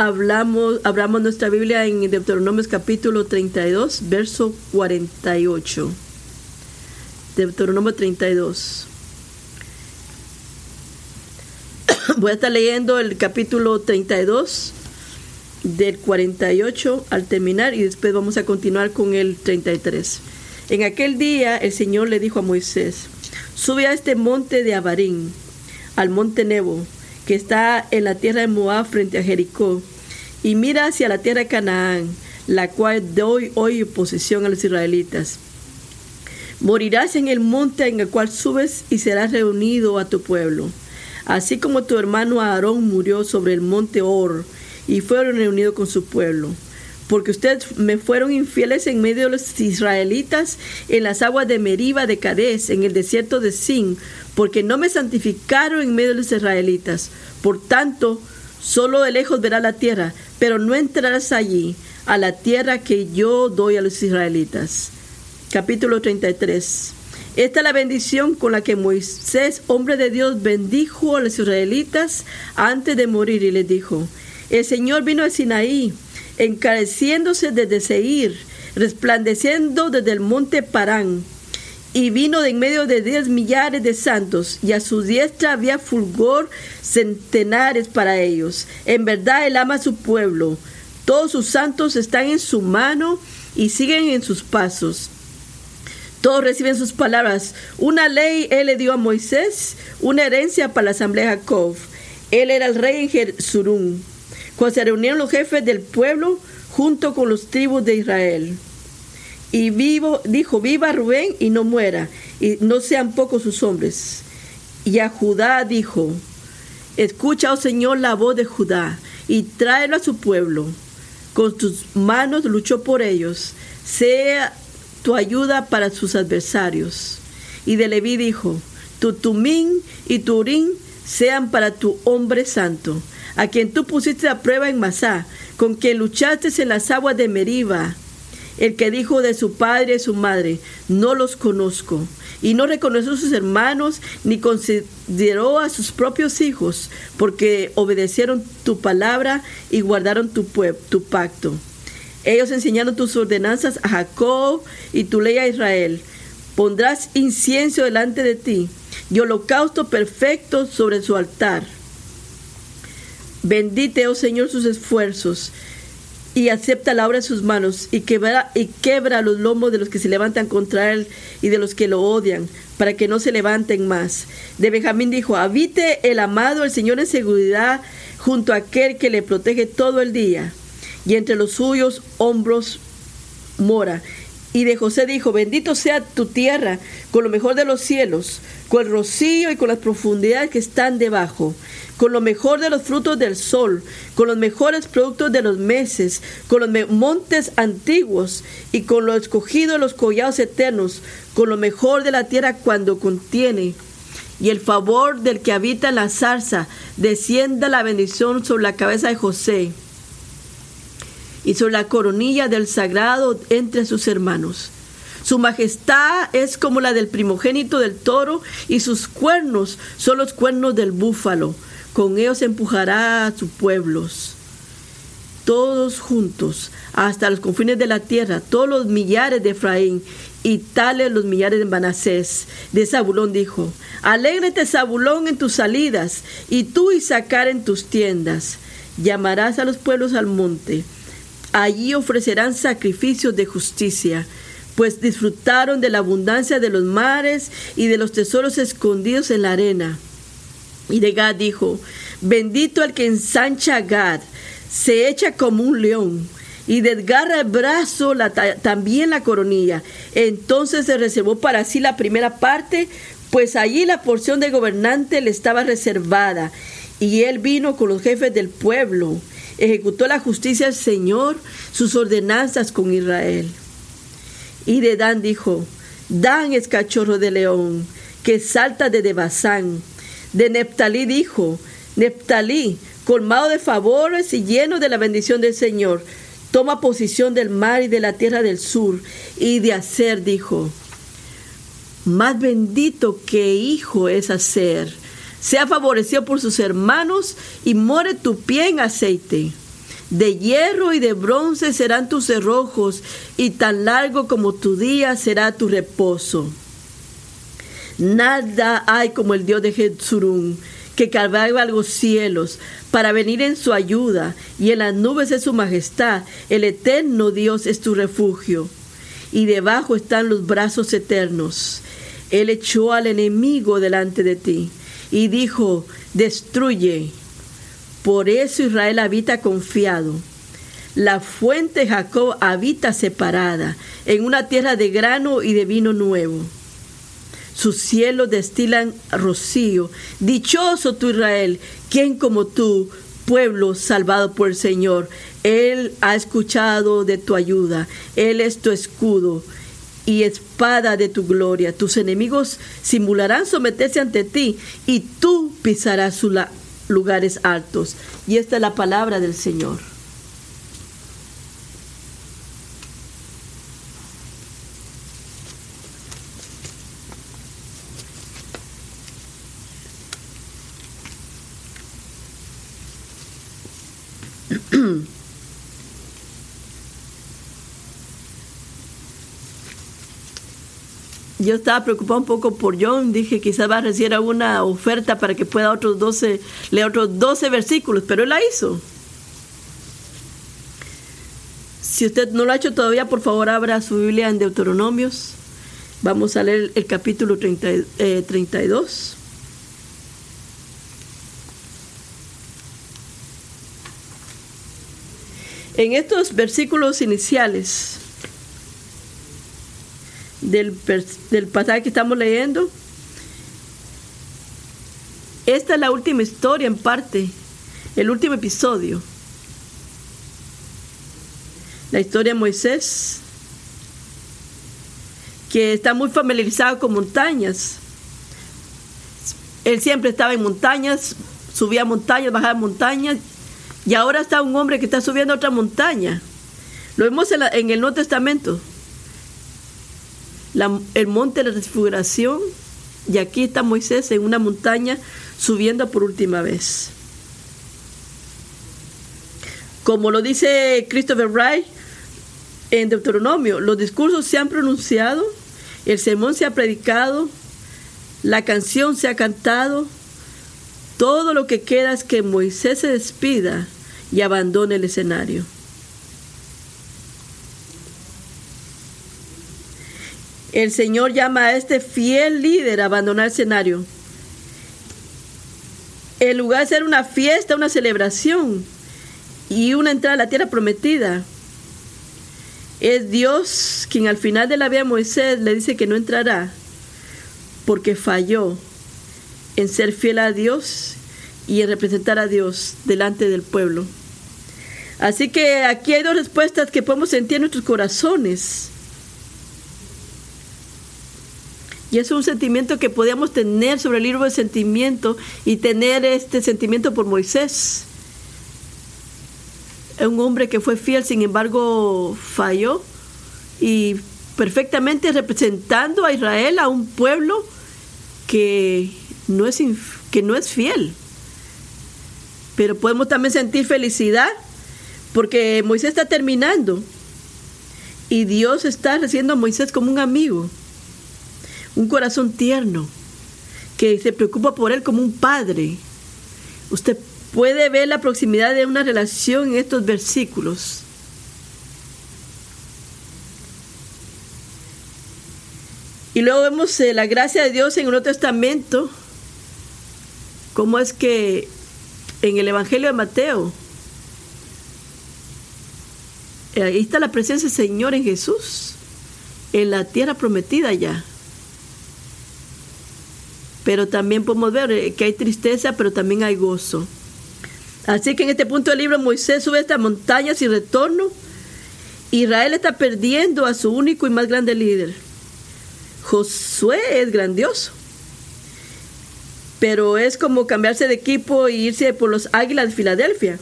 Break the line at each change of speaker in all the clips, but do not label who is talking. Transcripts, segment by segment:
hablamos, abramos nuestra Biblia en Deuteronomios capítulo 32, verso 48. Deuteronomio 32. Voy a estar leyendo el capítulo 32 del 48 al terminar y después vamos a continuar con el 33. En aquel día el Señor le dijo a Moisés, sube a este monte de Abarín, al monte Nebo, que está en la tierra de Moab frente a Jericó, y mira hacia la tierra de Canaán, la cual doy hoy posesión a los israelitas. Morirás en el monte en el cual subes y serás reunido a tu pueblo, así como tu hermano Aarón murió sobre el monte Or y fueron reunidos con su pueblo. Porque ustedes me fueron infieles en medio de los israelitas en las aguas de Meriba de Cades, en el desierto de Sin, porque no me santificaron en medio de los israelitas. Por tanto, solo de lejos verás la tierra, pero no entrarás allí, a la tierra que yo doy a los israelitas. Capítulo 33. Esta es la bendición con la que Moisés, hombre de Dios, bendijo a los israelitas antes de morir y les dijo, el Señor vino a Sinaí, encareciéndose desde Seir, resplandeciendo desde el monte Parán y vino de en medio de diez millares de santos, y a su diestra había fulgor centenares para ellos. En verdad él ama a su pueblo. Todos sus santos están en su mano y siguen en sus pasos. Todos reciben sus palabras. Una ley él le dio a Moisés, una herencia para la asamblea Jacob. Él era el rey en Jesurún. Cuando se reunieron los jefes del pueblo junto con los tribus de Israel. Y vivo, dijo, viva Rubén y no muera, y no sean pocos sus hombres. Y a Judá dijo, escucha, oh Señor, la voz de Judá, y tráelo a su pueblo. Con tus manos luchó por ellos, sea tu ayuda para sus adversarios. Y de Leví dijo, tu tumín y tu urín sean para tu hombre santo, a quien tú pusiste a prueba en Masá, con quien luchaste en las aguas de Meriba el que dijo de su padre y su madre, no los conozco, y no reconoció a sus hermanos, ni consideró a sus propios hijos, porque obedecieron tu palabra y guardaron tu, tu pacto. Ellos enseñaron tus ordenanzas a Jacob y tu ley a Israel. Pondrás incienso delante de ti y holocausto perfecto sobre su altar. Bendite, oh Señor, sus esfuerzos y acepta la obra de sus manos y quebra, y quebra los lomos de los que se levantan contra él y de los que lo odian, para que no se levanten más. De Benjamín dijo, habite el amado, el Señor en seguridad, junto a aquel que le protege todo el día, y entre los suyos hombros mora. Y de José dijo, bendito sea tu tierra con lo mejor de los cielos, con el rocío y con las profundidades que están debajo con lo mejor de los frutos del sol, con los mejores productos de los meses, con los montes antiguos y con lo escogido de los collados eternos, con lo mejor de la tierra cuando contiene. Y el favor del que habita en la zarza, descienda la bendición sobre la cabeza de José sobre la coronilla del sagrado entre sus hermanos. Su majestad es como la del primogénito del toro y sus cuernos son los cuernos del búfalo con ellos empujará a sus pueblos, todos juntos, hasta los confines de la tierra, todos los millares de Efraín y tales los millares de Manasés. De Zabulón dijo, alégrate Zabulón en tus salidas, y tú y sacar en tus tiendas. Llamarás a los pueblos al monte. Allí ofrecerán sacrificios de justicia, pues disfrutaron de la abundancia de los mares y de los tesoros escondidos en la arena. Y de Gad dijo, bendito el que ensancha Gad, se echa como un león y desgarra el brazo también la coronilla. Entonces se reservó para sí la primera parte, pues allí la porción de gobernante le estaba reservada. Y él vino con los jefes del pueblo, ejecutó la justicia del Señor, sus ordenanzas con Israel. Y de Dan dijo, Dan es cachorro de león, que salta de Basán de Neptalí dijo, Neptalí, colmado de favores y lleno de la bendición del Señor, toma posición del mar y de la tierra del sur. Y de hacer dijo, más bendito que hijo es hacer. Sea favorecido por sus hermanos y more tu pie en aceite. De hierro y de bronce serán tus cerrojos, y tan largo como tu día será tu reposo. Nada hay como el Dios de Jezurún, que cabalga los cielos para venir en su ayuda, y en las nubes de su majestad. El eterno Dios es tu refugio, y debajo están los brazos eternos. Él echó al enemigo delante de ti, y dijo, destruye por eso Israel habita confiado. La fuente Jacob habita separada, en una tierra de grano y de vino nuevo. Sus cielos destilan rocío. Dichoso tu Israel, quien como tú, pueblo salvado por el Señor. Él ha escuchado de tu ayuda. Él es tu escudo y espada de tu gloria. Tus enemigos simularán someterse ante ti y tú pisarás su, lugares altos. Y esta es la palabra del Señor. Yo estaba preocupado un poco por John, dije quizás va a recibir alguna oferta para que pueda otros 12, leer otros 12 versículos, pero él la hizo. Si usted no lo ha hecho todavía, por favor abra su Biblia en Deuteronomios. Vamos a leer el capítulo 30, 32. En estos versículos iniciales, del, del pasaje que estamos leyendo. Esta es la última historia en parte, el último episodio. La historia de Moisés, que está muy familiarizado con montañas. Él siempre estaba en montañas, subía montañas, bajaba montañas, y ahora está un hombre que está subiendo otra montaña. Lo vemos en, en el Nuevo Testamento el monte de la transfiguración y aquí está Moisés en una montaña subiendo por última vez. Como lo dice Christopher Wright en Deuteronomio, los discursos se han pronunciado, el sermón se ha predicado, la canción se ha cantado, todo lo que queda es que Moisés se despida y abandone el escenario. El Señor llama a este fiel líder a abandonar el escenario. En lugar de ser una fiesta, una celebración y una entrada a la tierra prometida, es Dios quien al final de la vida de Moisés le dice que no entrará porque falló en ser fiel a Dios y en representar a Dios delante del pueblo. Así que aquí hay dos respuestas que podemos sentir en nuestros corazones. Y es un sentimiento que podíamos tener sobre el libro de sentimiento y tener este sentimiento por Moisés. Un hombre que fue fiel, sin embargo, falló y perfectamente representando a Israel, a un pueblo que no es, que no es fiel. Pero podemos también sentir felicidad porque Moisés está terminando y Dios está recibiendo a Moisés como un amigo un corazón tierno que se preocupa por él como un padre. Usted puede ver la proximidad de una relación en estos versículos. Y luego vemos eh, la gracia de Dios en el Nuevo Testamento, cómo es que en el Evangelio de Mateo, eh, ahí está la presencia del Señor en Jesús, en la tierra prometida ya pero también podemos ver eh, que hay tristeza, pero también hay gozo. Así que en este punto del libro Moisés sube estas montañas y retorno. Israel está perdiendo a su único y más grande líder. Josué es grandioso. Pero es como cambiarse de equipo e irse por los Águilas de Filadelfia.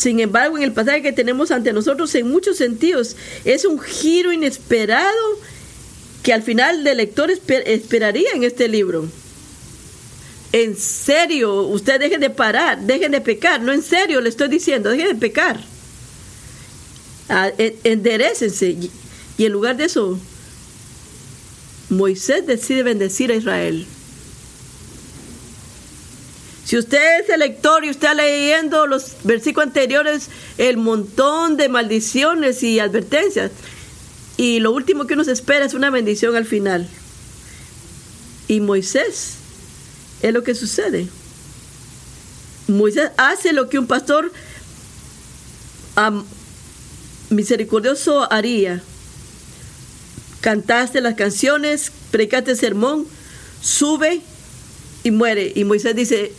Sin embargo, en el pasaje que tenemos ante nosotros, en muchos sentidos, es un giro inesperado que al final el lector esperaría en este libro. en serio, usted deje de parar, dejen de pecar, no en serio le estoy diciendo, dejen de pecar. Ah, enderecense. Y en lugar de eso, Moisés decide bendecir a Israel. Si usted es el lector y usted leyendo los versículos anteriores, el montón de maldiciones y advertencias, y lo último que nos espera es una bendición al final. Y Moisés es lo que sucede. Moisés hace lo que un pastor misericordioso haría. Cantaste las canciones, predicaste el sermón, sube y muere. Y Moisés dice,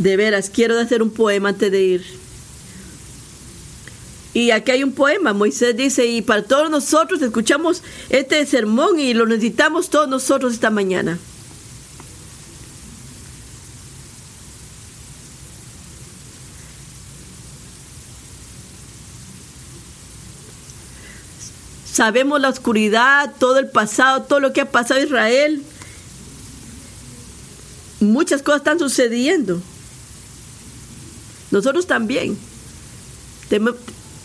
de veras, quiero hacer un poema antes de ir. Y aquí hay un poema, Moisés dice, y para todos nosotros escuchamos este sermón y lo necesitamos todos nosotros esta mañana. Sabemos la oscuridad, todo el pasado, todo lo que ha pasado en Israel. Muchas cosas están sucediendo. Nosotros también.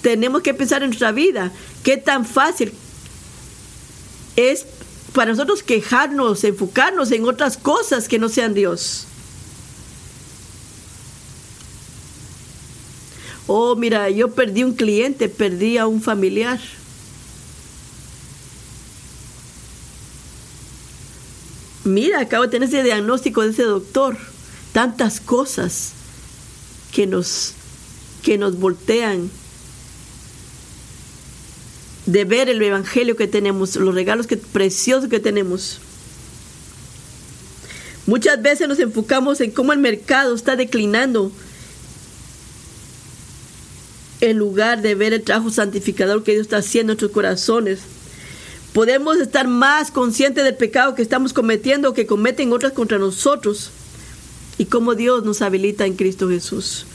Tenemos que pensar en nuestra vida. Qué tan fácil es para nosotros quejarnos, enfocarnos en otras cosas que no sean Dios. Oh, mira, yo perdí un cliente, perdí a un familiar. mira, acabo de tener ese diagnóstico de ese doctor, tantas cosas que nos, que nos voltean de ver el evangelio que tenemos, los regalos que, preciosos que tenemos. Muchas veces nos enfocamos en cómo el mercado está declinando en lugar de ver el trabajo santificador que Dios está haciendo en nuestros corazones Podemos estar más conscientes del pecado que estamos cometiendo o que cometen otras contra nosotros y cómo Dios nos habilita en Cristo Jesús.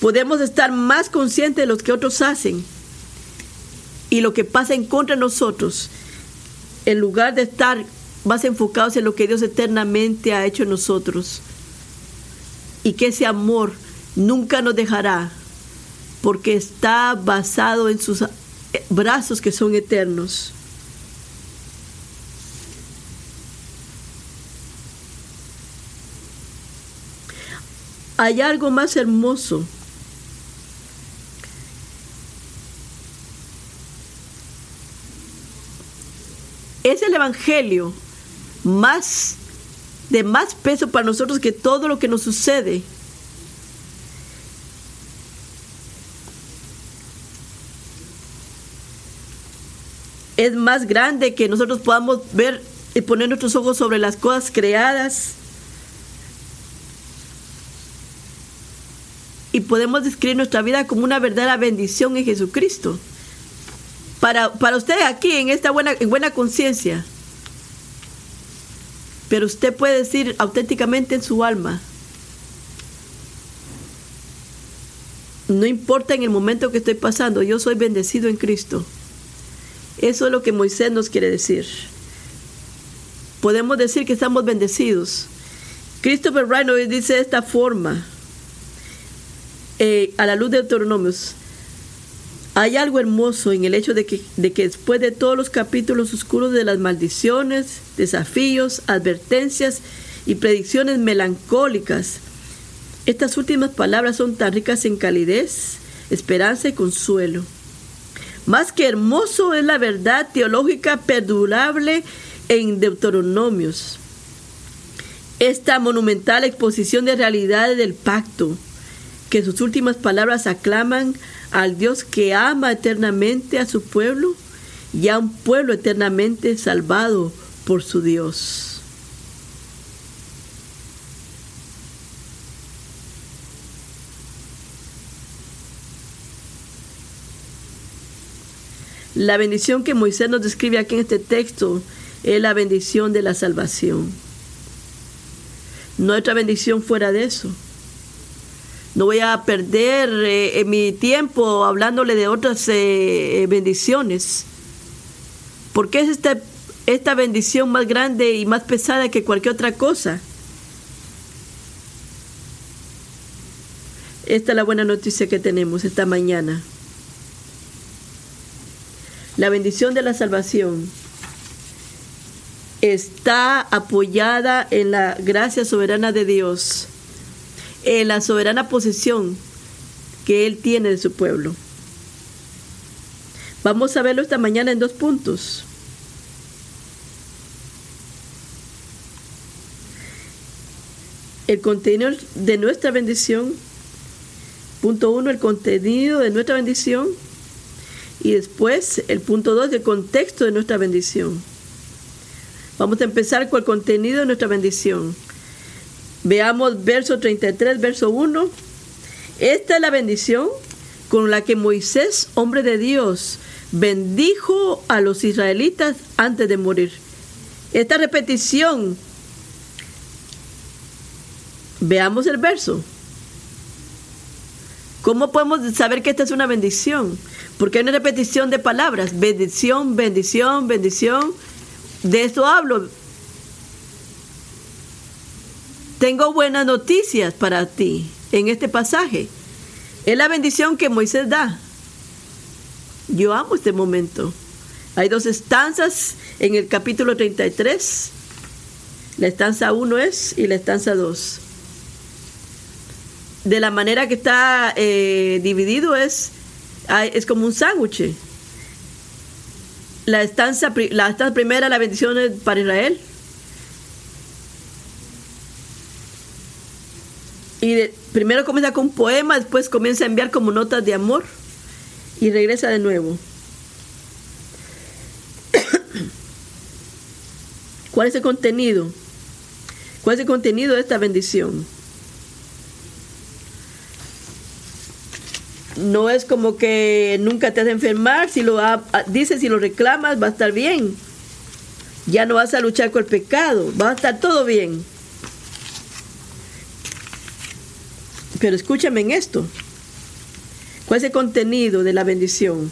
Podemos estar más conscientes de lo que otros hacen y lo que pasa en contra de nosotros, en lugar de estar más enfocados en lo que Dios eternamente ha hecho en nosotros. Y que ese amor nunca nos dejará, porque está basado en sus brazos que son eternos. Hay algo más hermoso. Es el Evangelio más de más peso para nosotros que todo lo que nos sucede. Es más grande que nosotros podamos ver y poner nuestros ojos sobre las cosas creadas y podemos describir nuestra vida como una verdadera bendición en Jesucristo. Para, para usted aquí, en esta buena, en buena conciencia. Pero usted puede decir auténticamente en su alma, no importa en el momento que estoy pasando, yo soy bendecido en Cristo. Eso es lo que Moisés nos quiere decir. Podemos decir que estamos bendecidos. Christopher nos dice de esta forma. Eh, a la luz de Deuteronomios, hay algo hermoso en el hecho de que, de que después de todos los capítulos oscuros de las maldiciones, desafíos, advertencias y predicciones melancólicas, estas últimas palabras son tan ricas en calidez, esperanza y consuelo. Más que hermoso es la verdad teológica perdurable en Deuteronomios. Esta monumental exposición de realidades del pacto, que sus últimas palabras aclaman al Dios que ama eternamente a su pueblo y a un pueblo eternamente salvado por su Dios. La bendición que Moisés nos describe aquí en este texto es la bendición de la salvación. No hay otra bendición fuera de eso. No voy a perder eh, mi tiempo hablándole de otras eh, eh, bendiciones. Porque es esta, esta bendición más grande y más pesada que cualquier otra cosa. Esta es la buena noticia que tenemos esta mañana. La bendición de la salvación está apoyada en la gracia soberana de Dios la soberana posesión que Él tiene de su pueblo. Vamos a verlo esta mañana en dos puntos. El contenido de nuestra bendición. Punto uno, el contenido de nuestra bendición. Y después, el punto dos, el contexto de nuestra bendición. Vamos a empezar con el contenido de nuestra bendición. Veamos verso 33, verso 1. Esta es la bendición con la que Moisés, hombre de Dios, bendijo a los israelitas antes de morir. Esta repetición, veamos el verso. ¿Cómo podemos saber que esta es una bendición? Porque hay una repetición de palabras. Bendición, bendición, bendición. De esto hablo. Tengo buenas noticias para ti en este pasaje. Es la bendición que Moisés da. Yo amo este momento. Hay dos estanzas en el capítulo 33. La estanza 1 es y la estanza 2. De la manera que está eh, dividido es, es como un sándwich. La estanza, la estanza primera, la bendición es para Israel. Y primero comienza con un poema, después comienza a enviar como notas de amor y regresa de nuevo. ¿Cuál es el contenido? ¿Cuál es el contenido de esta bendición? No es como que nunca te has de enfermar, si lo dices, si lo reclamas, va a estar bien. Ya no vas a luchar con el pecado, va a estar todo bien. Pero escúchame en esto. ¿Cuál es el contenido de la bendición?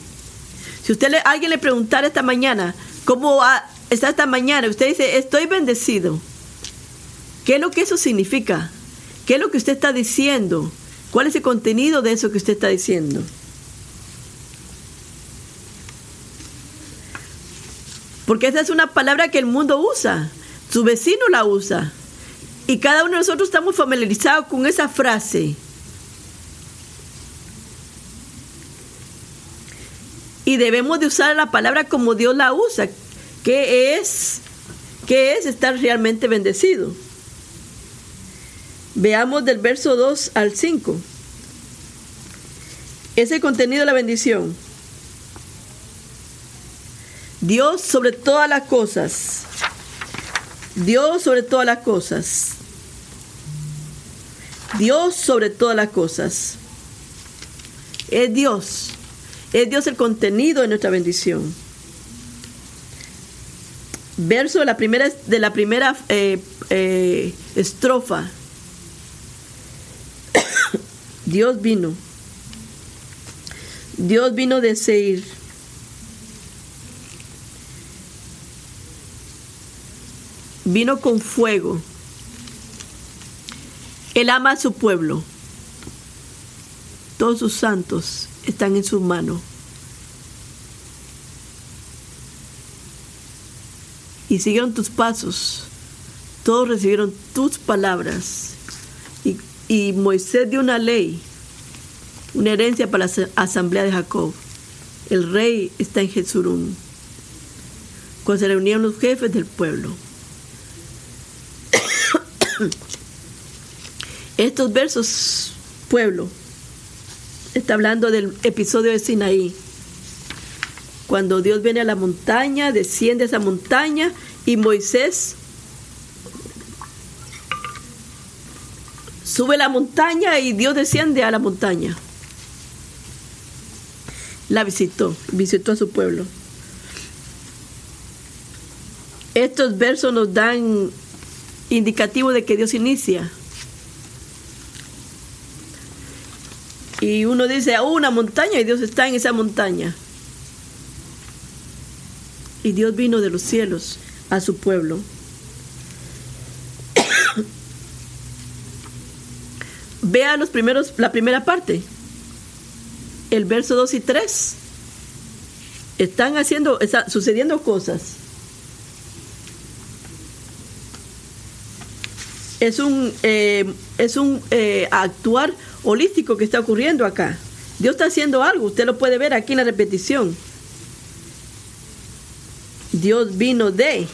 Si usted le, alguien le preguntara esta mañana, ¿cómo está esta mañana? Usted dice, estoy bendecido. ¿Qué es lo que eso significa? ¿Qué es lo que usted está diciendo? ¿Cuál es el contenido de eso que usted está diciendo? Porque esa es una palabra que el mundo usa, su vecino la usa. Y cada uno de nosotros estamos familiarizados con esa frase. Y debemos de usar la palabra como Dios la usa, que es, que es estar realmente bendecido. Veamos del verso 2 al 5. Ese contenido de la bendición. Dios sobre todas las cosas Dios sobre todas las cosas. Dios sobre todas las cosas. Es Dios. Es Dios el contenido de nuestra bendición. Verso de la primera, de la primera eh, eh, estrofa. Dios vino. Dios vino de Seir vino con fuego. Él ama a su pueblo. Todos sus santos están en su mano. Y siguieron tus pasos. Todos recibieron tus palabras. Y, Moisés dio una ley, una herencia para la asamblea de Jacob. El rey está en Jesurún. Cuando se reunieron los jefes del pueblo. Estos versos, pueblo, está hablando del episodio de Sinaí. Cuando Dios viene a la montaña, desciende a esa montaña y Moisés sube la montaña y Dios desciende a la montaña. La visitó, visitó a su pueblo. Estos versos nos dan indicativo de que Dios inicia. Y uno dice, a una montaña y Dios está en esa montaña. Y Dios vino de los cielos a su pueblo. vea los primeros, la primera parte, el verso 2 y 3. Están haciendo, están sucediendo cosas. Es un, eh, es un eh, actuar holístico que está ocurriendo acá. Dios está haciendo algo, usted lo puede ver aquí en la repetición. Dios vino de,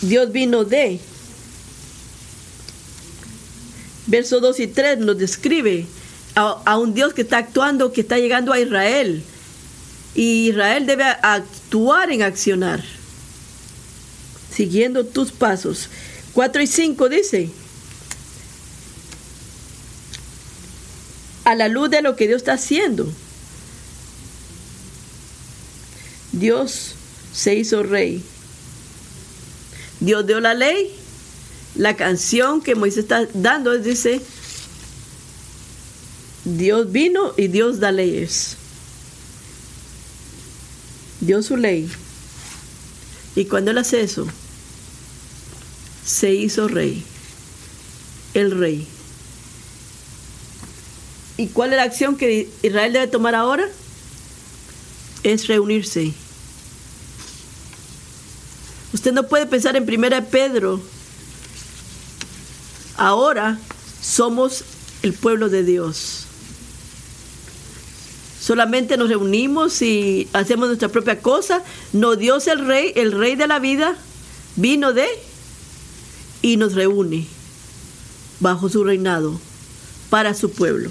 Dios vino de. Verso 2 y 3 nos describe a, a, un Dios que está actuando, que está llegando a Israel. Y Israel debe actuar en accionar, siguiendo tus pasos. 4 y 5 dice, a la luz de lo que Dios está haciendo. Dios se hizo rey. Dios dio la ley. La canción que Moisés está dando dice, Dios vino y Dios da leyes. Dio su ley. Y cuando él hace eso, se hizo rey. El rey. ¿Y cuál es la acción que Israel debe tomar ahora? Es reunirse. Usted no puede pensar en primera Pedro. Ahora somos el pueblo de Dios. Solamente nos reunimos y hacemos nuestra propia cosa. No, Dios el rey, el rey de la vida, vino de y nos reúne bajo su reinado para su pueblo.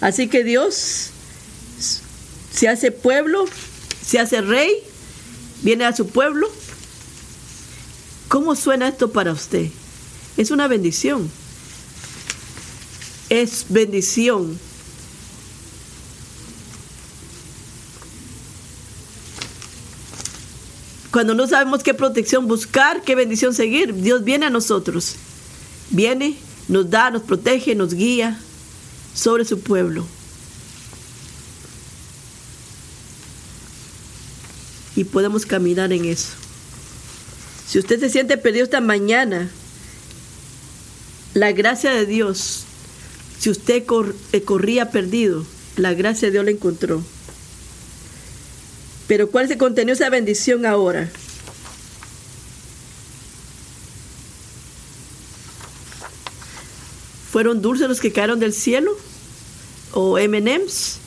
Así que Dios se hace pueblo, se hace rey, viene a su pueblo. ¿Cómo suena esto para usted? Es una bendición. Es bendición. Cuando no sabemos qué protección buscar, qué bendición seguir, Dios viene a nosotros. Viene, nos da, nos protege, nos guía sobre su pueblo. Y podemos caminar en eso. Si usted se siente perdido esta mañana, la gracia de Dios, si usted eh, corría perdido, la gracia de Dios le encontró. Pero ¿cuál es el contenido de esa bendición ahora? ¿Fueron dulces los que cayeron del cielo? ¿O MMs?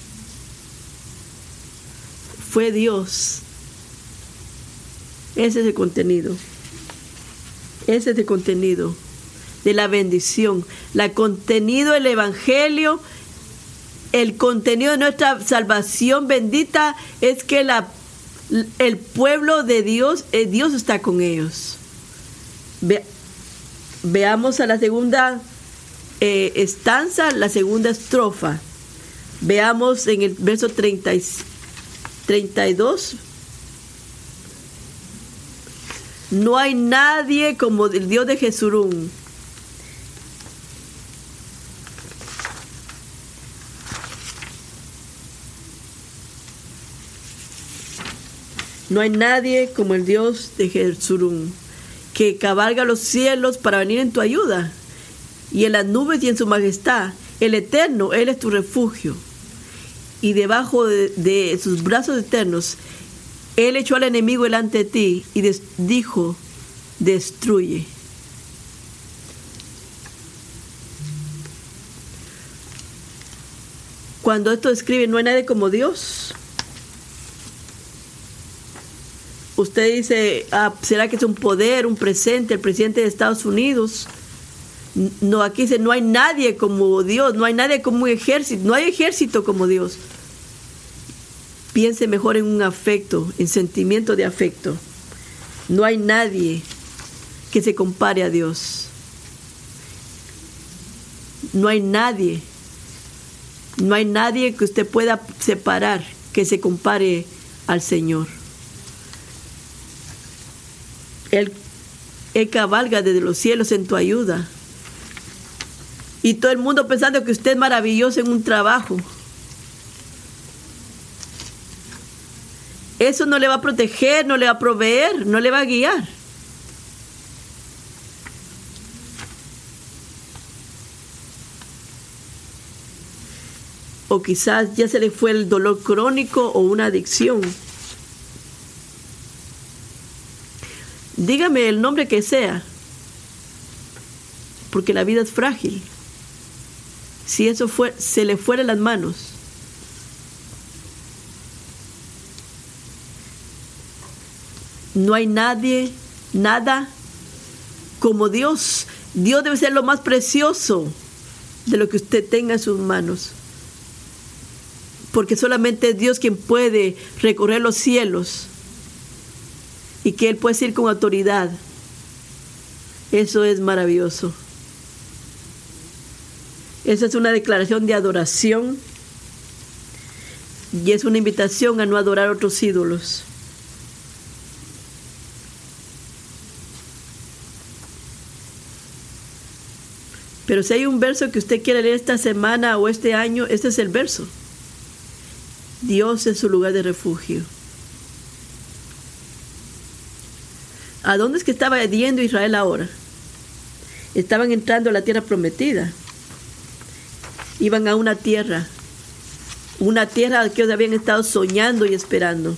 Fue Dios. Ese es el contenido. Ese es el contenido de la bendición. La contenido del Evangelio, el contenido de nuestra salvación bendita es que la, el pueblo de Dios, eh, Dios está con ellos. veamos a la segunda eh, estanza, la segunda estrofa. Veamos en el verso 30, 32. No hay nadie como el Dios de Jesurún. No hay nadie como el Dios de Jesurún, que cabalga los cielos para venir en tu ayuda y en las nubes y en su majestad. El eterno, Él es tu refugio. Y debajo de, sus brazos eternos, Él echó al enemigo delante de ti y dijo, destruye. Cuando esto escribe, no hay nadie como Dios. Usted dice, ah, ¿será que es un poder, un presente, el presidente de Estados Unidos? No, aquí dice, no hay nadie como Dios, no hay nadie como un ejército, no hay ejército como Dios. Piense mejor en un afecto, en sentimiento de afecto. No hay nadie que se compare a Dios. No hay nadie, no hay nadie que usted pueda separar que se compare al Señor. Él, él cabalga desde los cielos en tu ayuda. Y todo el mundo pensando que usted es maravilloso en un trabajo. Eso no le va a proteger, no le va a proveer, no le va a guiar. O quizás ya se le fue el dolor crónico o una adicción. Dígame el nombre que sea, porque la vida es frágil. Si eso fue, se le fuera las manos, no hay nadie, nada como Dios. Dios debe ser lo más precioso de lo que usted tenga en sus manos. Porque solamente es Dios quien puede recorrer los cielos y que Él puede ir con autoridad. Eso es maravilloso. Esa es una declaración de adoración y es una invitación a no adorar otros ídolos. Pero si hay un verso que usted quiere leer esta semana o este año, este es el verso. Dios es su lugar de refugio. ¿A dónde es que estaba yendo Israel ahora? Estaban entrando a la tierra prometida. Iban a una tierra, una tierra que ellos habían estado soñando y esperando.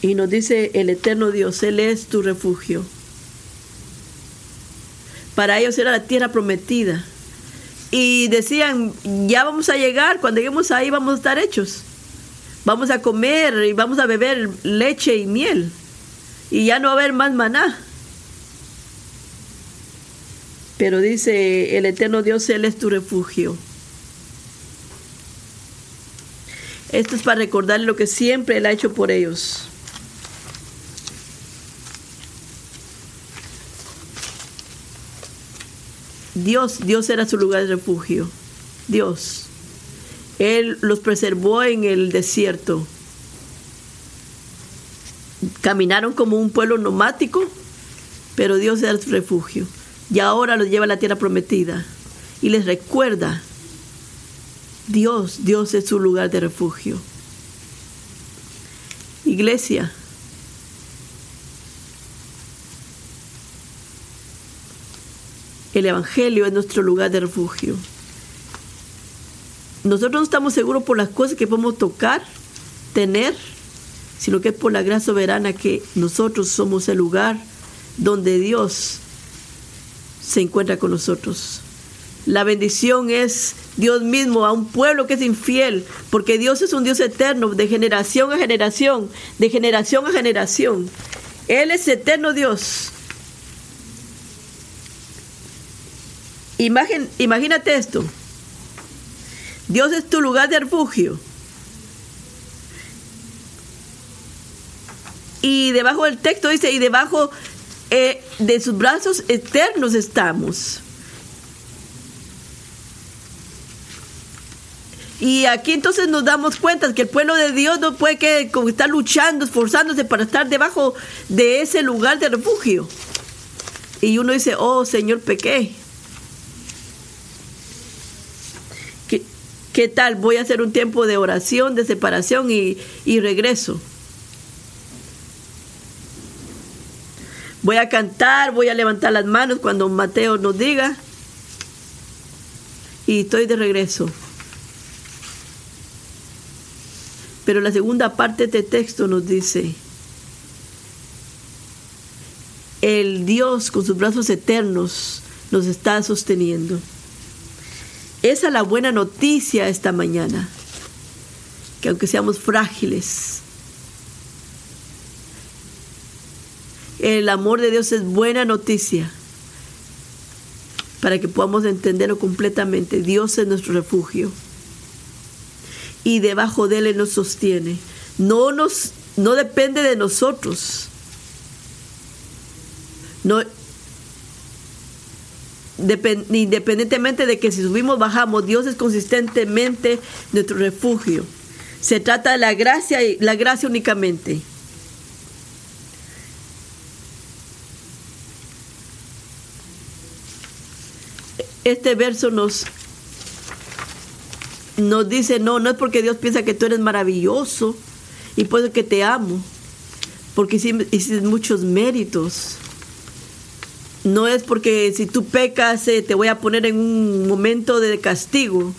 Y nos dice el eterno Dios, Él es tu refugio. Para ellos era la tierra prometida. Y decían, ya vamos a llegar, cuando lleguemos ahí vamos a estar hechos. Vamos a comer y vamos a beber leche y miel. Y ya no va a haber más maná. Pero dice el eterno Dios, Él es tu refugio. Esto es para recordar lo que siempre Él ha hecho por ellos. Dios, Dios era su lugar de refugio. Dios. Él los preservó en el desierto. Caminaron como un pueblo nomático, pero Dios era su refugio. Y ahora los lleva a la tierra prometida. Y les recuerda, Dios, Dios es su lugar de refugio. Iglesia, El Evangelio es nuestro lugar de refugio. Nosotros no estamos seguros por las cosas que podemos tocar, tener, sino que es por la gracia soberana que nosotros somos el lugar donde Dios se encuentra con nosotros. La bendición es Dios mismo a un pueblo que es infiel, porque Dios es un Dios eterno, de generación a generación, de generación a generación. Él es eterno Dios. imagínate esto. Dios es tu lugar de refugio. Y debajo del texto dice, y debajo eh, de sus brazos eternos estamos. Y aquí entonces nos damos cuenta que el pueblo de Dios no puede que estar luchando, esforzándose para estar debajo de ese lugar de refugio. Y uno dice, oh Señor, pequé. ¿Qué tal? Voy a hacer un tiempo de oración, de separación y, regreso. Voy a cantar, voy a levantar las manos cuando Mateo nos diga. Y estoy de regreso. Pero la segunda parte de este texto nos dice, el Dios con sus brazos eternos nos está sosteniendo. Esa es la buena noticia esta mañana, que aunque seamos frágiles, el amor de Dios es buena noticia para que podamos entenderlo completamente. Dios es nuestro refugio y debajo de Él nos sostiene. No, nos, no depende de nosotros. No, independientemente de que si subimos bajamos, Dios es consistentemente nuestro refugio. Se trata de la gracia y la gracia únicamente. Este verso nos nos dice, no, no es porque Dios piensa que tú eres maravilloso y puede que te amo, porque hiciste muchos méritos No es porque si tú pecas eh, te voy a poner en un momento de castigo.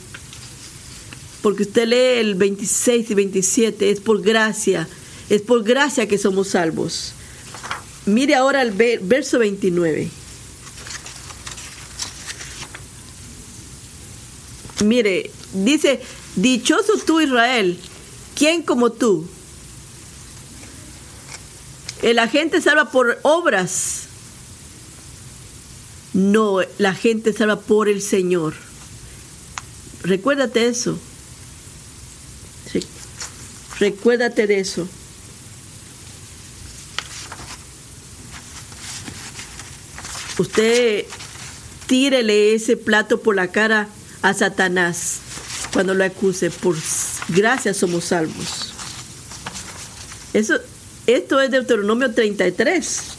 Porque usted lee el 26 y 27, es por gracia. Es por gracia que somos salvos. Mire ahora el verso 29. Mire, dice, dichoso tú Israel, ¿quién como tú? La gente salva por obras. No, la gente salva por el Señor. Recuérdate eso. Recuérdate de eso. Usted tírele ese plato por la cara a Satanás cuando lo acuse. Por gracia somos salvos. Eso, esto es Deuteronomio 33.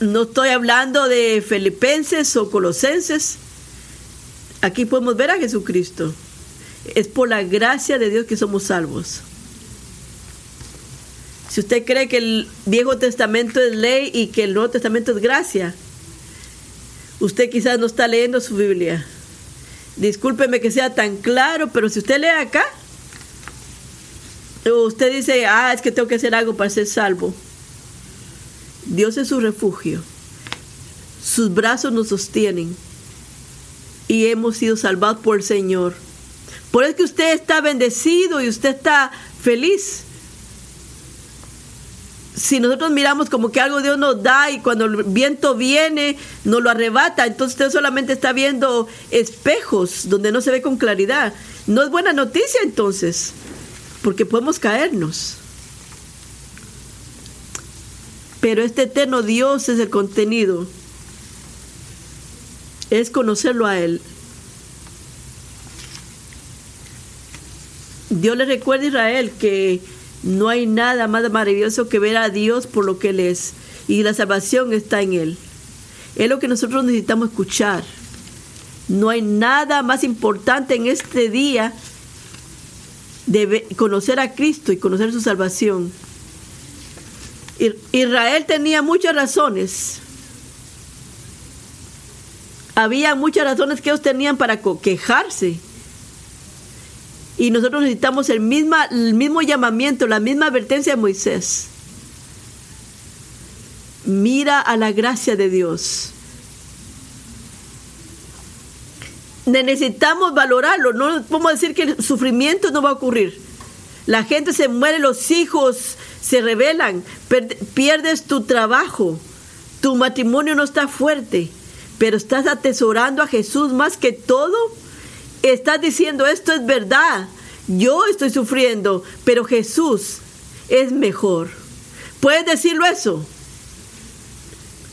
No estoy hablando de filipenses o colosenses. Aquí podemos ver a Jesucristo. Es por la gracia de Dios que somos salvos. Si usted cree que el Viejo Testamento es ley y que el Nuevo Testamento es gracia, usted quizás no está leyendo su Biblia. Discúlpeme que sea tan claro, pero si usted lee acá, usted dice, ah, es que tengo que hacer algo para ser salvo. Dios es su refugio. Sus brazos nos sostienen. Y hemos sido salvados por el Señor. Por eso que usted está bendecido y usted está feliz. Si nosotros miramos como que algo Dios nos da y cuando el viento viene nos lo arrebata, entonces usted solamente está viendo espejos donde no se ve con claridad. No es buena noticia entonces porque podemos caernos. Pero este eterno Dios es el contenido. Es conocerlo a Él. Dios le recuerda a Israel que no hay nada más maravilloso que ver a Dios por lo que Él es. Y la salvación está en Él. Es lo que nosotros necesitamos escuchar. No hay nada más importante en este día de conocer a Cristo y conocer su salvación. Israel tenía muchas razones. Había muchas razones que ellos tenían para quejarse. Y nosotros necesitamos el, misma, el mismo llamamiento, la misma advertencia de Moisés. Mira a la gracia de Dios. necesitamos valorarlo. No podemos decir que el sufrimiento no va a ocurrir. La gente se muere, los hijos se rebelan, pierdes tu trabajo, tu matrimonio no está fuerte, pero estás atesorando a Jesús más que todo. Estás diciendo, esto es verdad, yo estoy sufriendo, pero Jesús es mejor. ¿Puedes decirlo eso?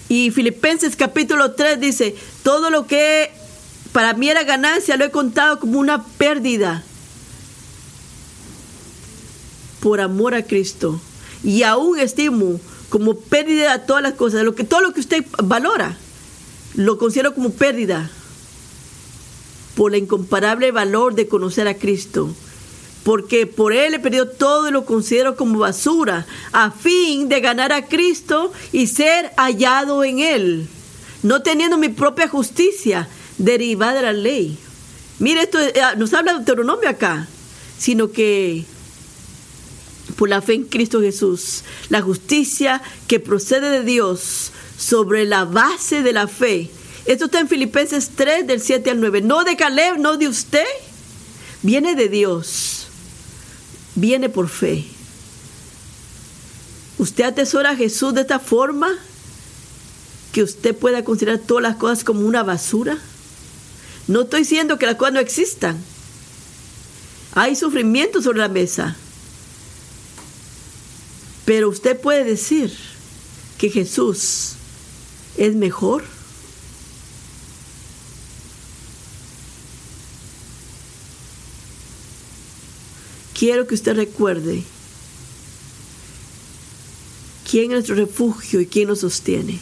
Y Filipenses capítulo 3 dice, todo lo que para mí era ganancia, lo he contado como una pérdida por amor a Cristo. Y aún estimo como pérdida a todas las cosas, lo que, todo lo que usted valora, lo considero como pérdida por el incomparable valor de conocer a Cristo. Porque por Él he perdido todo y lo considero como basura, a fin de ganar a Cristo y ser hallado en Él, no teniendo mi propia justicia, derivada de la ley. Mire, esto eh, nos habla de Deuteronomio acá, sino que por la fe en Cristo Jesús, la justicia que procede de Dios sobre la base de la fe. Esto está en Filipenses 3 del 7 al 9. No de Caleb, no de usted. Viene de Dios. Viene por fe. ¿Usted atesora a Jesús de esta forma que usted pueda considerar todas las cosas como una basura? No estoy diciendo que las cosas no existan. Hay sufrimiento sobre la mesa. Pero usted puede decir que Jesús es mejor. Quiero que usted recuerde quién es nuestro refugio y quién nos sostiene.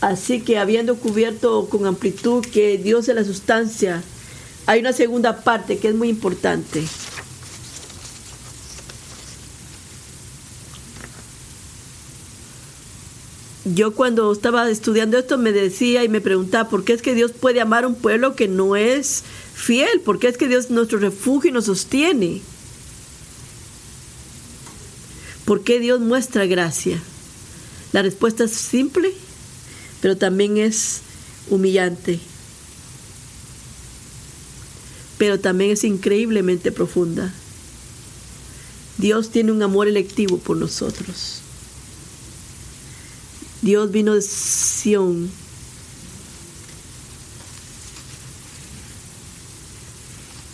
Así que habiendo cubierto con amplitud que Dios es la sustancia, hay una segunda parte que es muy importante. Yo cuando estaba estudiando esto me decía y me preguntaba, ¿por qué es que Dios puede amar a un pueblo que no es fiel? ¿Por qué es que Dios es nuestro refugio y nos sostiene? ¿Por qué Dios muestra gracia? La respuesta es simple, pero también es humillante. Pero también es increíblemente profunda. Dios tiene un amor electivo por nosotros. Dios vino de Sión.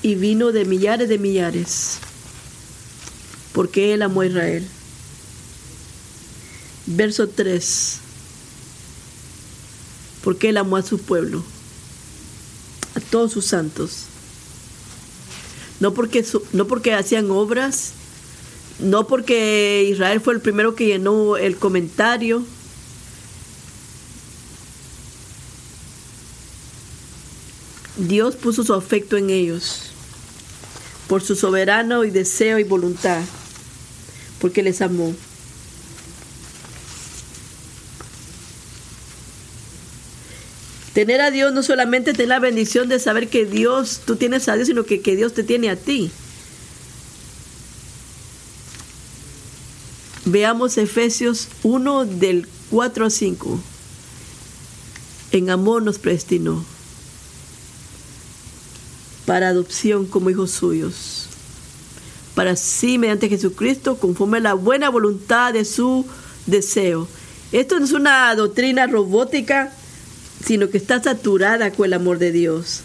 Y vino de millares de millares. Porque Él amó a Israel. Verso 3. Porque Él amó a su pueblo. A todos sus santos. No porque, no porque hacían obras. No porque Israel fue el primero que llenó el comentario Dios puso su afecto en ellos por su soberano y deseo y voluntad, porque les amó. Tener a Dios no solamente tener la bendición de saber que Dios, tú tienes a Dios, sino que, que Dios te tiene a ti. Veamos Efesios 1 del 4 a 5. En amor nos predestinó para adopción como hijos suyos. Para sí, mediante Jesucristo, conforme a la buena voluntad de su deseo. Esto no es una doctrina robótica, sino que está saturada con el amor de Dios.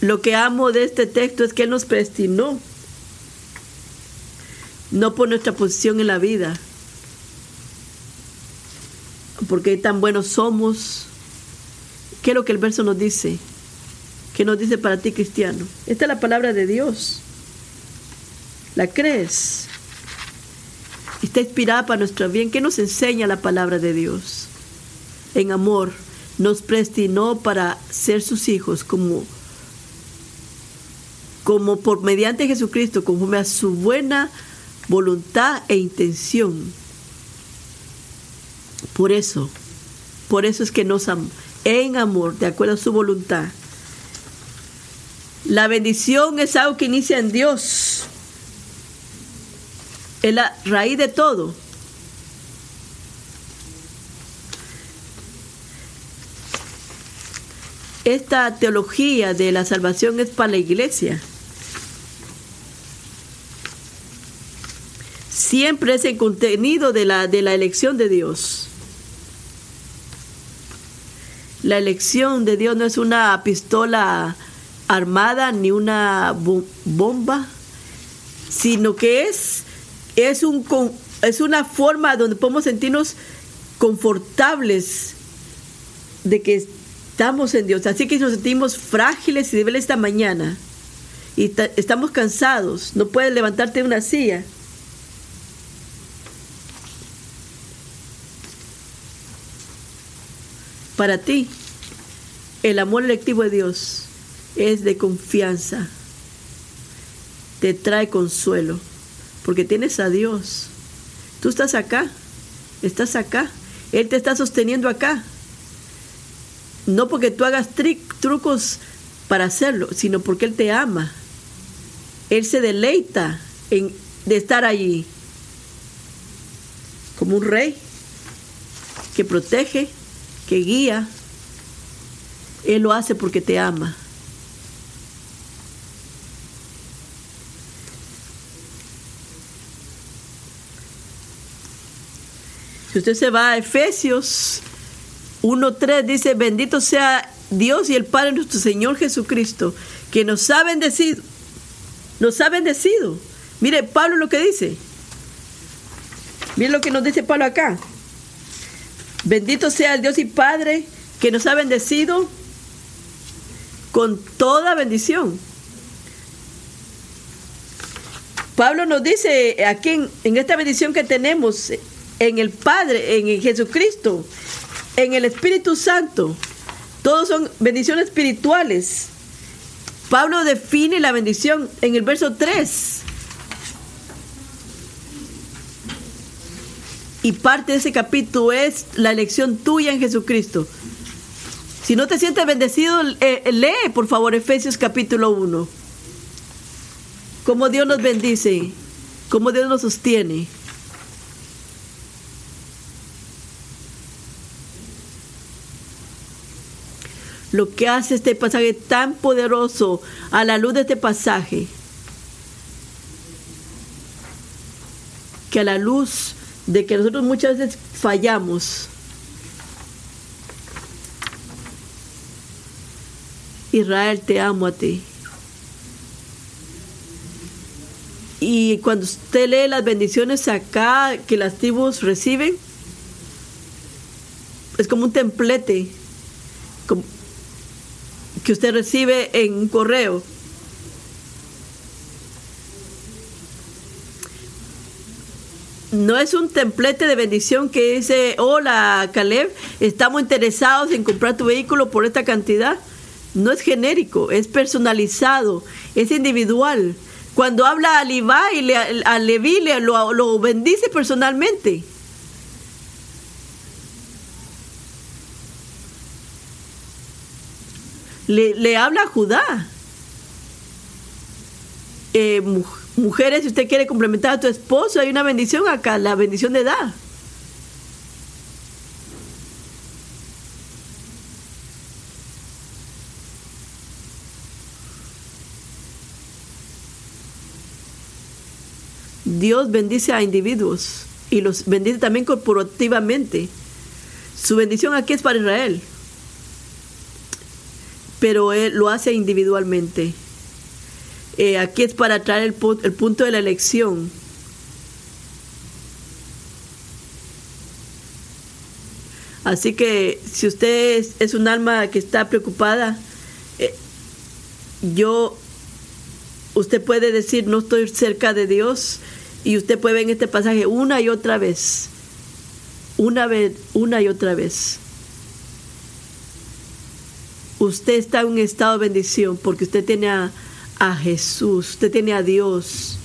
Lo que amo de este texto es que Él nos predestinó, no por nuestra posición en la vida, porque tan buenos somos. ¿Qué es lo que el verso nos dice? ¿Qué nos dice para ti cristiano. Esta es la palabra de Dios. ¿La crees? Está inspirada para nuestro bien. ¿Qué nos enseña la palabra de Dios? En amor nos prestinó para ser sus hijos como como por mediante Jesucristo, conforme a su buena voluntad e intención. Por eso, por eso es que nos en amor, de acuerdo a su voluntad, la bendición es algo que inicia en Dios. Es la raíz de todo. Esta teología de la salvación es para la iglesia. Siempre es el contenido de la, de la elección de Dios. La elección de Dios no es una pistola armada ni una bomba, sino que es, es, un, es una forma donde podemos sentirnos confortables de que estamos en Dios. Así que nos sentimos frágiles y débiles esta mañana y estamos cansados, no puedes levantarte de una silla. Para ti, el amor electivo de Dios es de confianza, te trae consuelo, porque tienes a Dios. Tú estás acá, estás acá, Él te está sosteniendo acá. No porque tú hagas trucos para hacerlo, sino porque Él te ama. Él se deleita en, de estar allí como un rey que protege, que guía. Él lo hace porque te ama. Si usted se va a Efesios 1.3, dice, bendito sea Dios y el Padre nuestro Señor Jesucristo, que nos ha bendecido. Nos ha bendecido. Mire, Pablo lo que dice. Mire lo que nos dice Pablo acá. Bendito sea el Dios y Padre que nos ha bendecido con toda bendición. Pablo nos dice aquí en, en esta bendición que tenemos en el Padre, en Jesucristo, en el Espíritu Santo. Todos son bendiciones espirituales. Pablo define la bendición en el verso 3. Y parte de ese capítulo es la elección tuya en Jesucristo. Si no te sientes bendecido, eh, lee por favor Efesios capítulo 1. Cómo Dios nos bendice, cómo Dios nos sostiene. Lo que hace este pasaje tan poderoso a la luz de este pasaje, que a la luz de que nosotros muchas veces fallamos, Israel, te amo a ti. Y cuando usted lee las bendiciones acá que las tribus reciben, es como un templete que usted recibe en correo. No es un templete de bendición que dice, hola Caleb, estamos interesados en comprar tu vehículo por esta cantidad. No es genérico, es personalizado, es individual. Cuando habla a Levi, a Levi lo, lo bendice personalmente. Le, habla a Judá. Eh, mujeres, si usted quiere complementar a tu esposo, hay una bendición acá, la bendición de edad. Dios bendice a individuos y los bendice también corporativamente. Su bendición aquí es para Israel, pero Él lo hace individualmente. Eh, aquí es para traer el, punto de la elección. Así que si usted es, un alma que está preocupada, eh, yo, usted puede decir, no estoy cerca de Dios, y usted puede ver en este pasaje una y otra vez, una vez, una y otra vez. Usted está en un estado de bendición porque usted tiene a, Jesús, usted tiene a Dios.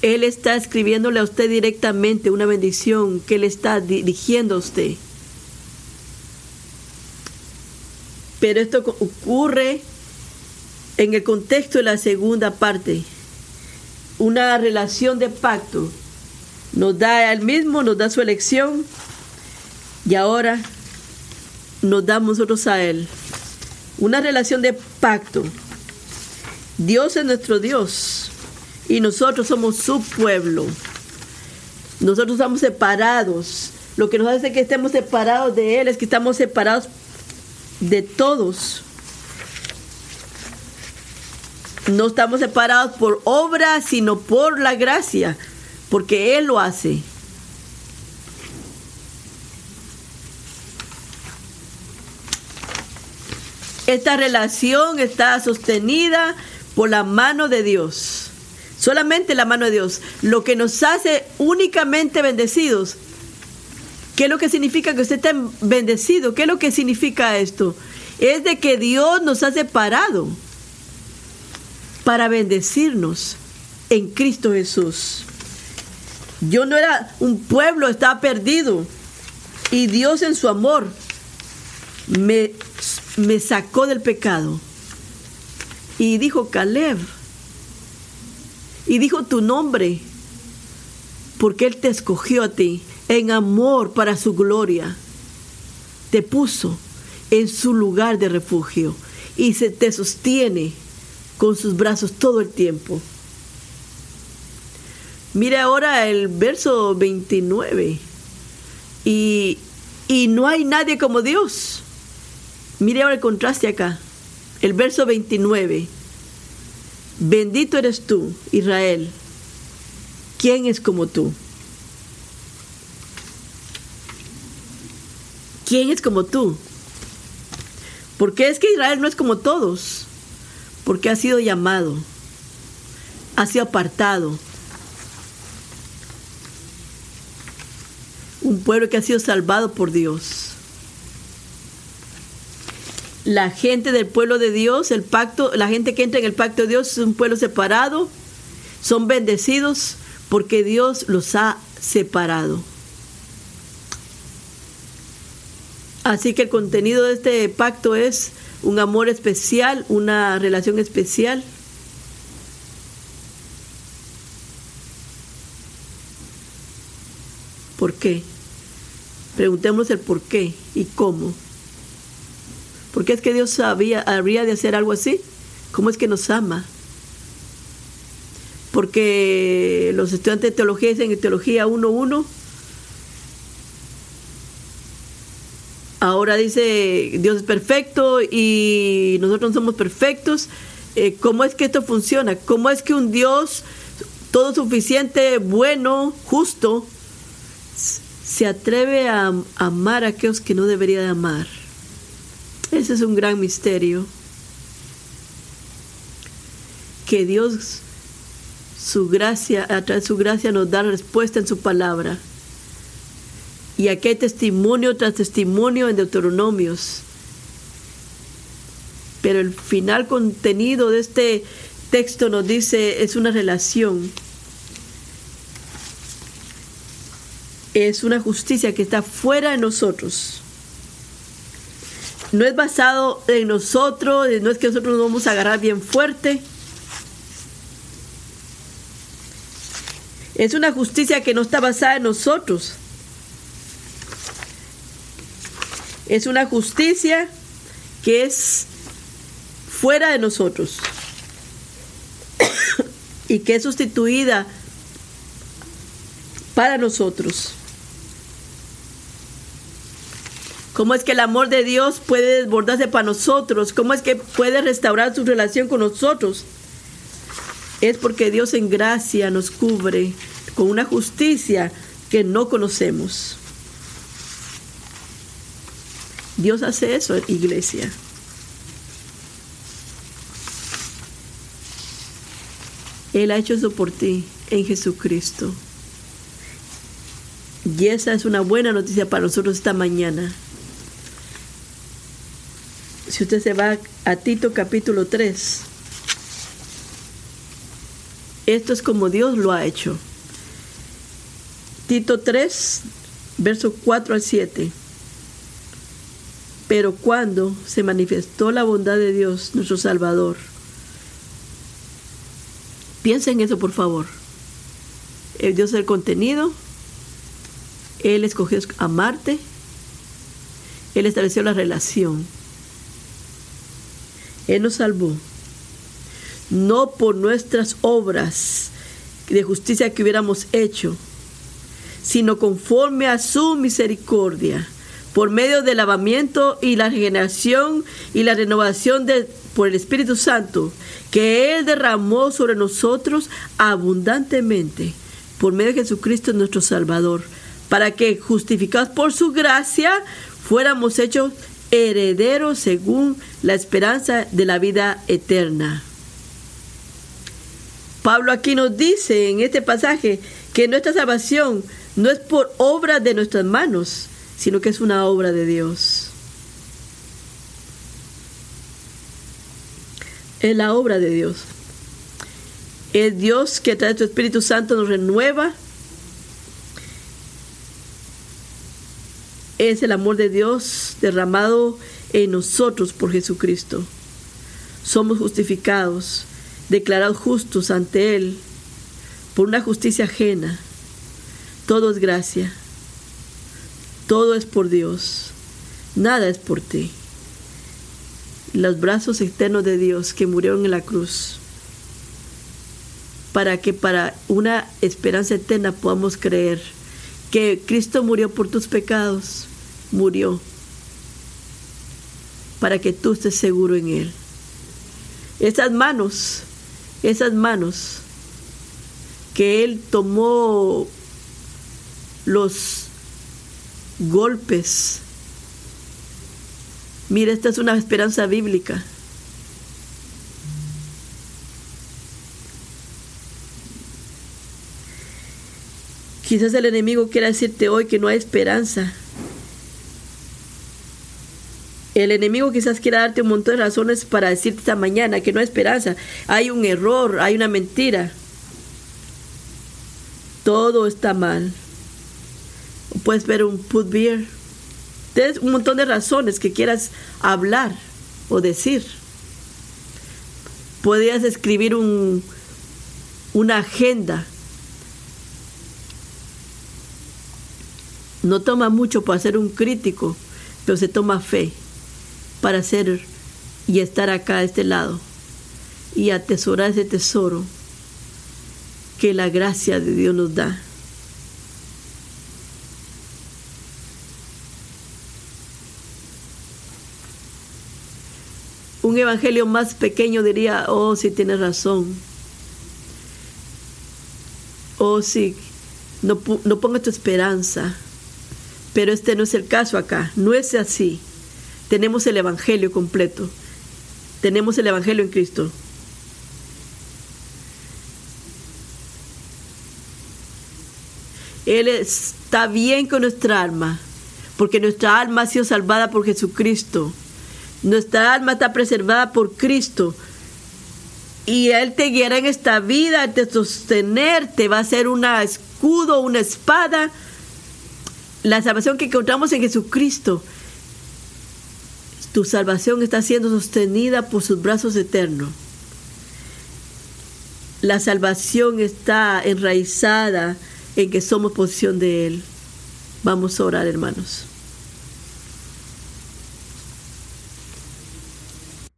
Él está escribiéndole a usted directamente una bendición que Él está dirigiendo a usted. Pero esto ocurre en el contexto de la segunda parte, una relación de pacto. Nos da el mismo, nos da su elección y ahora nos damos nosotros a Él. Una relación de pacto. Dios es nuestro Dios y nosotros somos su pueblo. Nosotros estamos separados. Lo que nos hace que estemos separados de Él es que estamos separados de todos. No estamos separados por obra, sino por la gracia, porque Él lo hace. Esta relación está sostenida por la mano de Dios. Solamente la mano de Dios. Lo que nos hace únicamente bendecidos. ¿Qué es lo que significa que usted esté bendecido? ¿Qué es lo que significa esto? Es de que Dios nos ha separado para bendecirnos en Cristo Jesús. Yo no era un pueblo, estaba perdido. Y Dios en su amor me, me sacó del pecado. Y dijo, Caleb, y dijo tu nombre, porque Él te escogió a ti en amor para su gloria. Te puso en su lugar de refugio y se te sostiene con sus brazos todo el tiempo. Mire ahora el verso 29. Y, y no hay nadie como Dios. Mire ahora el contraste acá. El verso 29. Bendito eres tú, Israel. ¿Quién es como tú? ¿Quién es como tú? Porque es que Israel no es como todos porque ha sido llamado, ha sido apartado. Un pueblo que ha sido salvado por Dios. La gente del pueblo de Dios, el pacto, la gente que entra en el pacto de Dios es un pueblo separado. son bendecidos porque Dios los ha separado. Así que el contenido de este pacto es un amor especial, una relación especial. ¿Por qué? Preguntemos el por qué y cómo. ¿Por qué es que Dios sabía, habría de hacer algo así? ¿Cómo es que nos ama? Porque los estudiantes de teología dicen en teología 1.1 ahora dice Dios es perfecto y nosotros no somos perfectos. Eh, ¿Cómo es que esto funciona? ¿Cómo es que un Dios todo suficiente, bueno, justo, se atreve a amar a aquellos que no debería de amar? Ese es un gran misterio. Que Dios, su gracia, a través de su gracia, nos da respuesta en su palabra. Y aquí hay testimonio tras testimonio en Deuteronomios. Pero el final contenido de este texto nos dice es una relación. Es una justicia que está fuera de nosotros. No es basado en nosotros, no es que nosotros nos vamos a agarrar bien fuerte. Es una justicia que no está basada en nosotros Es una justicia que es fuera de nosotros y que es sustituida para nosotros. ¿Cómo es que el amor de Dios puede desbordarse para nosotros? ¿Cómo es que puede restaurar su relación con nosotros? Es porque Dios en gracia nos cubre con una justicia que no conocemos. Dios hace eso, iglesia. Él ha hecho eso por ti en Jesucristo. Y esa es una buena noticia para nosotros esta mañana. Si usted se va a Tito capítulo 3, esto es como Dios lo ha hecho. Tito 3, verso 4 al 7. Pero cuando se manifestó la bondad de Dios, nuestro Salvador, piensa en eso por favor. El Dios del contenido, Él escogió amarte, Él estableció la relación, Él nos salvó, no por nuestras obras de justicia que hubiéramos hecho, sino conforme a su misericordia por medio del lavamiento y la regeneración y la renovación de, por el Espíritu Santo, que Él derramó sobre nosotros abundantemente, por medio de Jesucristo nuestro Salvador, para que, justificados por su gracia, fuéramos hechos herederos según la esperanza de la vida eterna. Pablo aquí nos dice en este pasaje que nuestra salvación no es por obra de nuestras manos, sino que es una obra de Dios. Es la obra de Dios. Es Dios que a través de su Espíritu Santo nos renueva. Es el amor de Dios derramado en nosotros por Jesucristo. Somos justificados, declarados justos ante Él por una justicia ajena. Todo es gracia. Todo es por Dios, nada es por ti. Los brazos eternos de Dios que murieron en la cruz, para que para una esperanza eterna podamos creer que Cristo murió por tus pecados, murió, para que tú estés seguro en Él. Esas manos, esas manos que Él tomó los golpes. Mira, esta es una esperanza bíblica. Quizás el enemigo quiera decirte hoy que no hay esperanza. El enemigo quizás quiera darte un montón de razones para decirte esta mañana que no hay esperanza. Hay un error, hay una mentira. todo está mal. Puedes ver un put beer. Tienes un montón de razones que quieras hablar o decir. Podrías escribir un, una agenda. No toma mucho para ser un crítico, pero se toma fe para ser y estar acá a este lado y atesorar ese tesoro que la gracia de Dios nos da. Un evangelio más pequeño diría, oh, si tienes razón. Oh, sí, no, no pongas tu esperanza. Pero este no es el caso acá, no es así. Tenemos el evangelio completo. Tenemos el evangelio en Cristo. Él está bien con nuestra alma, porque nuestra alma ha sido salvada por Jesucristo. Nuestra alma está preservada por Cristo. Y Él te guiará en esta vida, te sostenerte, va a ser un escudo, una espada. La salvación que encontramos en Jesucristo. Tu salvación está siendo sostenida por sus brazos eternos. La salvación está enraizada en que somos posición de Él. Vamos a orar, hermanos.